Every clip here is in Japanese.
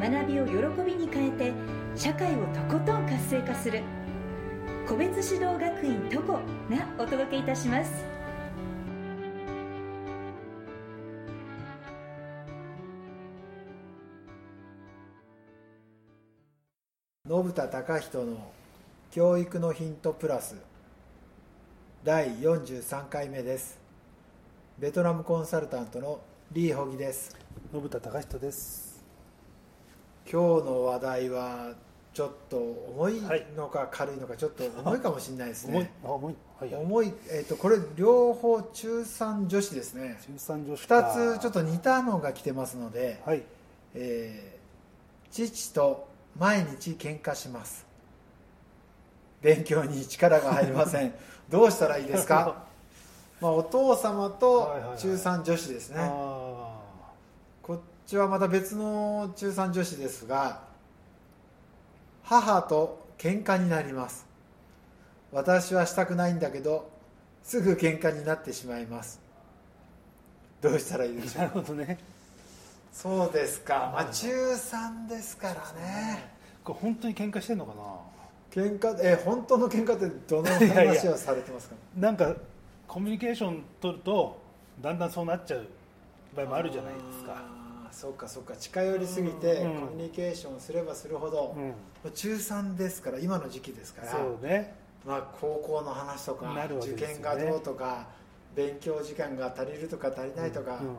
学びを喜びに変えて社会をとことん活性化する個別指導学院トコがお届けいたします。信田隆人の教育のヒントプラス第43回目です。ベトナムコンサルタントのリー・ホギです。信田隆人です今日の話題はちょっと重いのか軽いのかちょっと重いかもしれないですね、重い。はい。はい。重い、えー、とこれ両方中3女子ですね。中3女子か2つちょっと似たのが来てますので、はい。えー父と毎日喧嘩します。勉強に力が入りません。どうしたらいいですか？まあお父様とはいはいはい。中3女子ですね、あこっちはまた別の中3女子ですが母と喧嘩になります。私はしたくないんだけどすぐ喧嘩になってしまいます。どうしたらいいでしょう？るほどね。そうですか、まあ、中3ですからね。これ本当に喧嘩してんのか喧嘩え本当の喧嘩ってどの話をされてますか？ななんかコミュニケーション取るとだんだんそうなっちゃう場合もあるじゃないですかそうかそうか。近寄りすぎてうん。コミュニケーションすればするほど、うん。中3ですから今の時期ですから。そうね。まあ、高校の話とか、なるわけ受験がどうとか勉強時間が足りるとか足りないとか、うん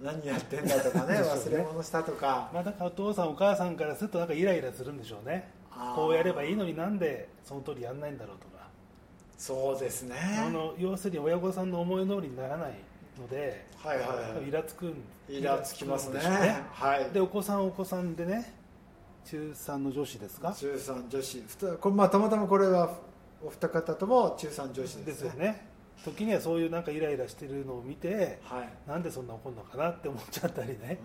何やってんだとかね ね。忘れ物したとか、まあだからお父さんお母さんからするとなんかイライラするんでしょうね。こうやればいいのになんでその通りやんないんだろうとか。そうですね。あの要するに親御さんの思い通りにならないのではいはいはい。イラつくんイラつきますね。イラつくんでしょうはい。でお子さんはお子さんでね中3の女子ですか？中3女子。これまあたまたまこれはお二方とも中3女子でね。ですすよね。時にはそういうなんかイライラしてるのを見てはい、なんでそんな怒るのかなって思っちゃったりね、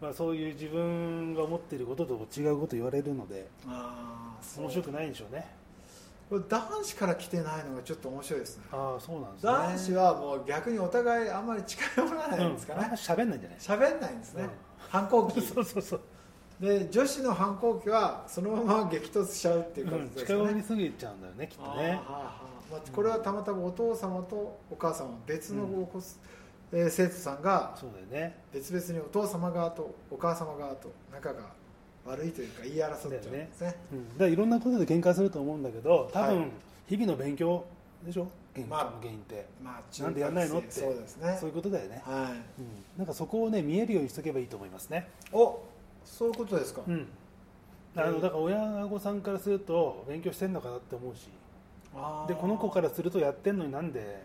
うまあ、そういう自分が思っていることと違うこと言われるので面白くないんでしょうねこれ男子から来てないのがちょっと面白いですね。ああそうなんですね。男子はもう逆にお互いあんまり近寄らないんですかね。うん。あんないんじゃない喋んないんですね、うん。反抗期。そうそうそう、で女子の反抗期はそのまま激突しちゃうっていううん、感じですよね、近寄りすぎちゃうんだよねきっとあーはねあはあまあ、これはたまたまお父様とお母様別のお子、えー生徒さんがそうだよね。別々にお父様側とお母様側と仲が悪いというか言い争っちゃうんですね。うん、だからいろんなことで喧嘩すると思うんだけど多はい。分日々の勉強でしょ？喧嘩のまあ原因って、まあなんでやんないの？って。そうですね。そういうことだよね、はい。うん、なんかそこをね見えるようにしとけばいいと思いますね。おそういうことですか、うん。あのだから親御さんからすると勉強してんのかなって思うし。でこの子からするとやってんのになんで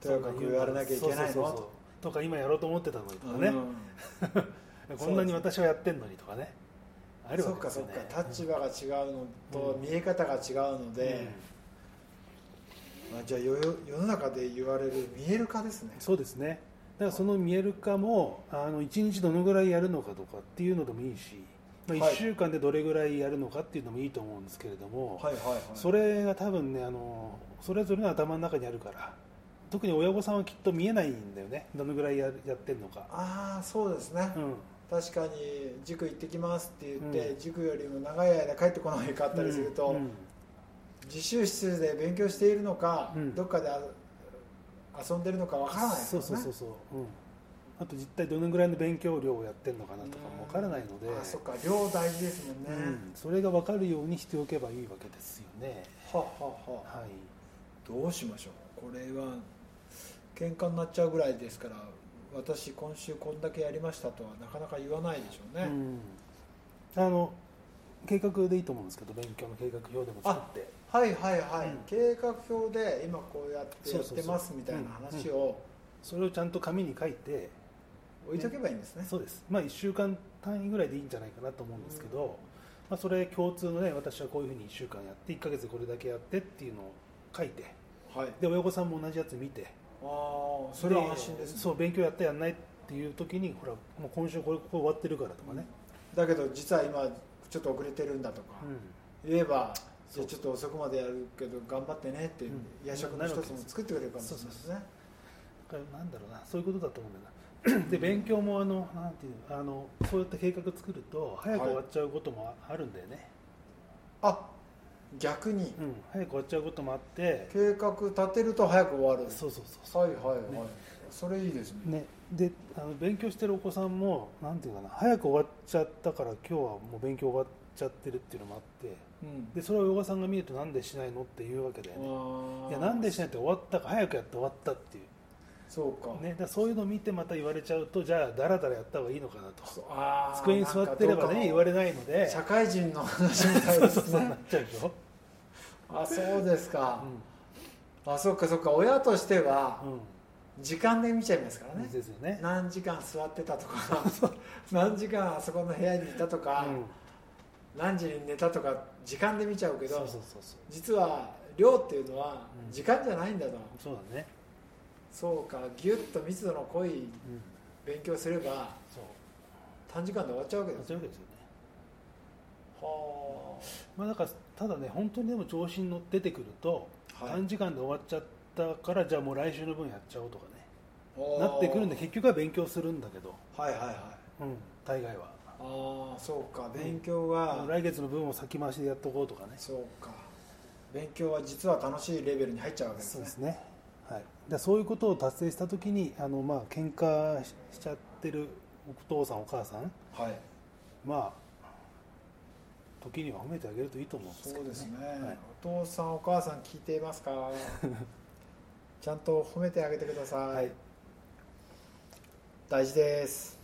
とやかく言われなきゃいけないの？とか今やろうと思ってたのにとかね、うん。こんなに私はやってんのにとかねあるそっかそっわけですよねか立場が違うのとうん。見え方が違うので、まあ、じゃあ世世の中で言われる見える化ですね。うんそうですね。だからその見える化もあの1日どのぐらいやるのかとかっていうのでもいいし、まあ、はい。1週間でどれぐらいやるのかっていうのもいいと思うんですけれども、はいはいはい。それが多分ねあのそれぞれの頭の中にあるから特に親御さんはきっと見えないんだよね。どのぐらいややってんのか、ああそうですね、うん、確かに塾行ってきますって言って、うん。塾よりも長い間帰ってこないかったりすると、うん。自習室で勉強しているのか、うん。どっかであ遊んでるのかわからないね。そうそうそうそう、うん、あと実態どのぐらいの勉強量をやってるのかなとかも分からないので、あそっか。量大事ですもんね、うん、それが分かるようにしておけばいいわけですよね。ははは。はい。どうしましょう。これは喧嘩になっちゃうぐらいですから私今週こんだけやりましたとはなかなか言わないでしょうね、うん、あの計画でいいと思うんですけど勉強の計画表でも作って。はいはいはい、うん。計画表で今こうやってやってますみたいな話を。それをちゃんと紙に書いて置いとけばいいんですね。そうです、まあ、1週間単位ぐらいでいいんじゃないかなと思うんですけど、まあ、それ共通のね私はこういうふうに1週間やって1ヶ月これだけやってっていうのを書いて。はい。で親御さんも同じやつ見てああそれは安心ですね。そう勉強やったやんないっていう時にほらもう今週これここ終わってるからとかね、だけど実は今ちょっと遅れてるんだとかうん。言えばじゃあちょっと遅くまでやるけど頑張ってねっていううん。夜食の一つも作ってくれるかもしれないですね。だからなんだろうなそういうことだと思うんだよな。で勉強もあのなんていうのあのそうやって計画作ると早く終わっちゃうこともあるんだよね、あ逆に。うん、早く終わっちゃうこともあって。計画立てると早く終わる。そうそうそうはいはいはい、ね。それいいですね。ね、であの勉強してるお子さんもなんていうかな早く終わっちゃったから今日はもう勉強終わっちゃってるっていうのもあって。うん。でそれを親御さんが見るとなんでしないのっていうわけだよね。いやなんでしないって終わったか早くやって終わったっていうそうか、ね、だそういうのを見てまた言われちゃうとじゃあだらだらやった方がいいのかなと。机に座ってればね言われないので。社会人の話みたいですそうそうなっねちゃう。でしょ、あそうですか。う、あそっかそっか。親としてはんうん。時間で見ちゃいますからね、ですよね、何時間座ってたとか 何時間あそこの部屋にいたとか、うん、何時に寝たとか時間で見ちゃうけどそうそうそうそう。実は量っていうのはうん。時間じゃないんだと、そうだね、そうかギュッと密度の濃いうん、勉強すれば短時間で終わっちゃうわけですそういうわけですよね。はまあだからただね本当にでも調子に乗って出てくると、あ、はい。短時間で終わっちゃったからじゃあもう来週の分やっちゃおうとかね。なってくるんで結局は勉強するんだけど、はいはいはい。うん、大概は、ああそうか。勉強は、来月の分を先回しでやっとこうとかね。そうか。勉強は実は楽しいレベルに入っちゃうわけですね。そうですね、はい、でそういうことを達成した時にあのまあ喧嘩ししちゃってるお父さんお母さんはい。まあ時には褒めてあげるといいと思うんですけど、ね、そうですね、はい。お父さんお母さん聞いていますか？ちゃんと褒めてあげてください、はい。大事です。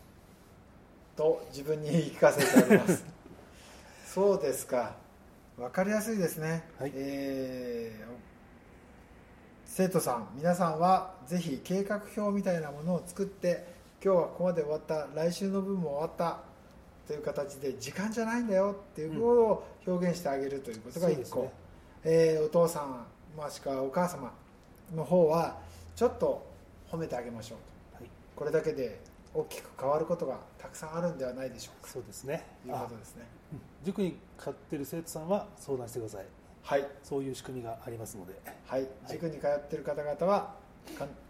と自分に言い聞かせてあげます。そうですか。分かりやすいですね、はい。えー生徒さん皆さんはぜひ計画表みたいなものを作って今日はここまで終わった来週の分も終わったという形で時間じゃないんだよっていうことを表現してあげるということが1個、そうですね。えーお父さんもしくはお母様の方はちょっと褒めてあげましょうと。はい、これだけで大きく変わることがたくさんあるんではないでしょうか。そうですね。というこあとですね。うん。塾に通ってる生徒さんは相談してくださいはい。そういう仕組みがありますので。はい。塾に通ってる方々は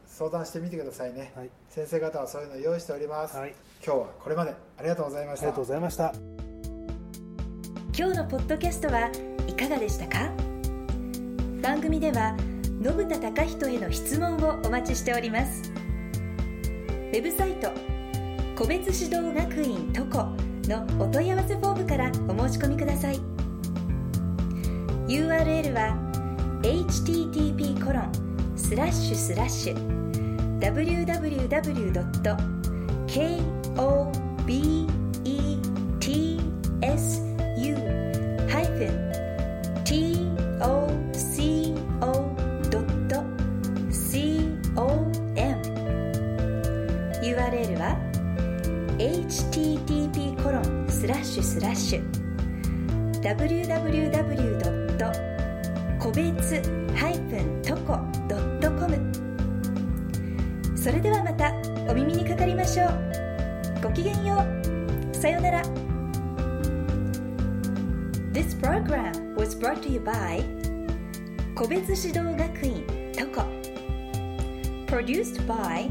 相談してみてくださいね。はい、先生方はそういうのを用意しております、はい、今日はこれまで。ありがとうございました。ありがとうございました。今日のポッドキャストはいかがでしたか？番組では信田貴人への質問をお待ちしております。ウェブサイト個別指導学院トコのお問い合わせフォームからお申し込みください URL は http コロンスラッシュスラッシュ www.kobetsu-toco.com URL は http コロンスラッシュスラッシュ www. 個別 -toco.com それではまたお耳にかかりましょう。ごきげんよう。さようなら。This program was brought to you by 個別指導学院トコ。Produced by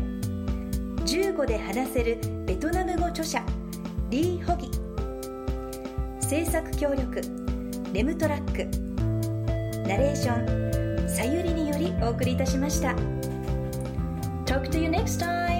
15で話せるベトナム語著者リー・ホギ。制作協力レムトラック。ナレーションさゆりによりお送りいたしました Talk to you next time!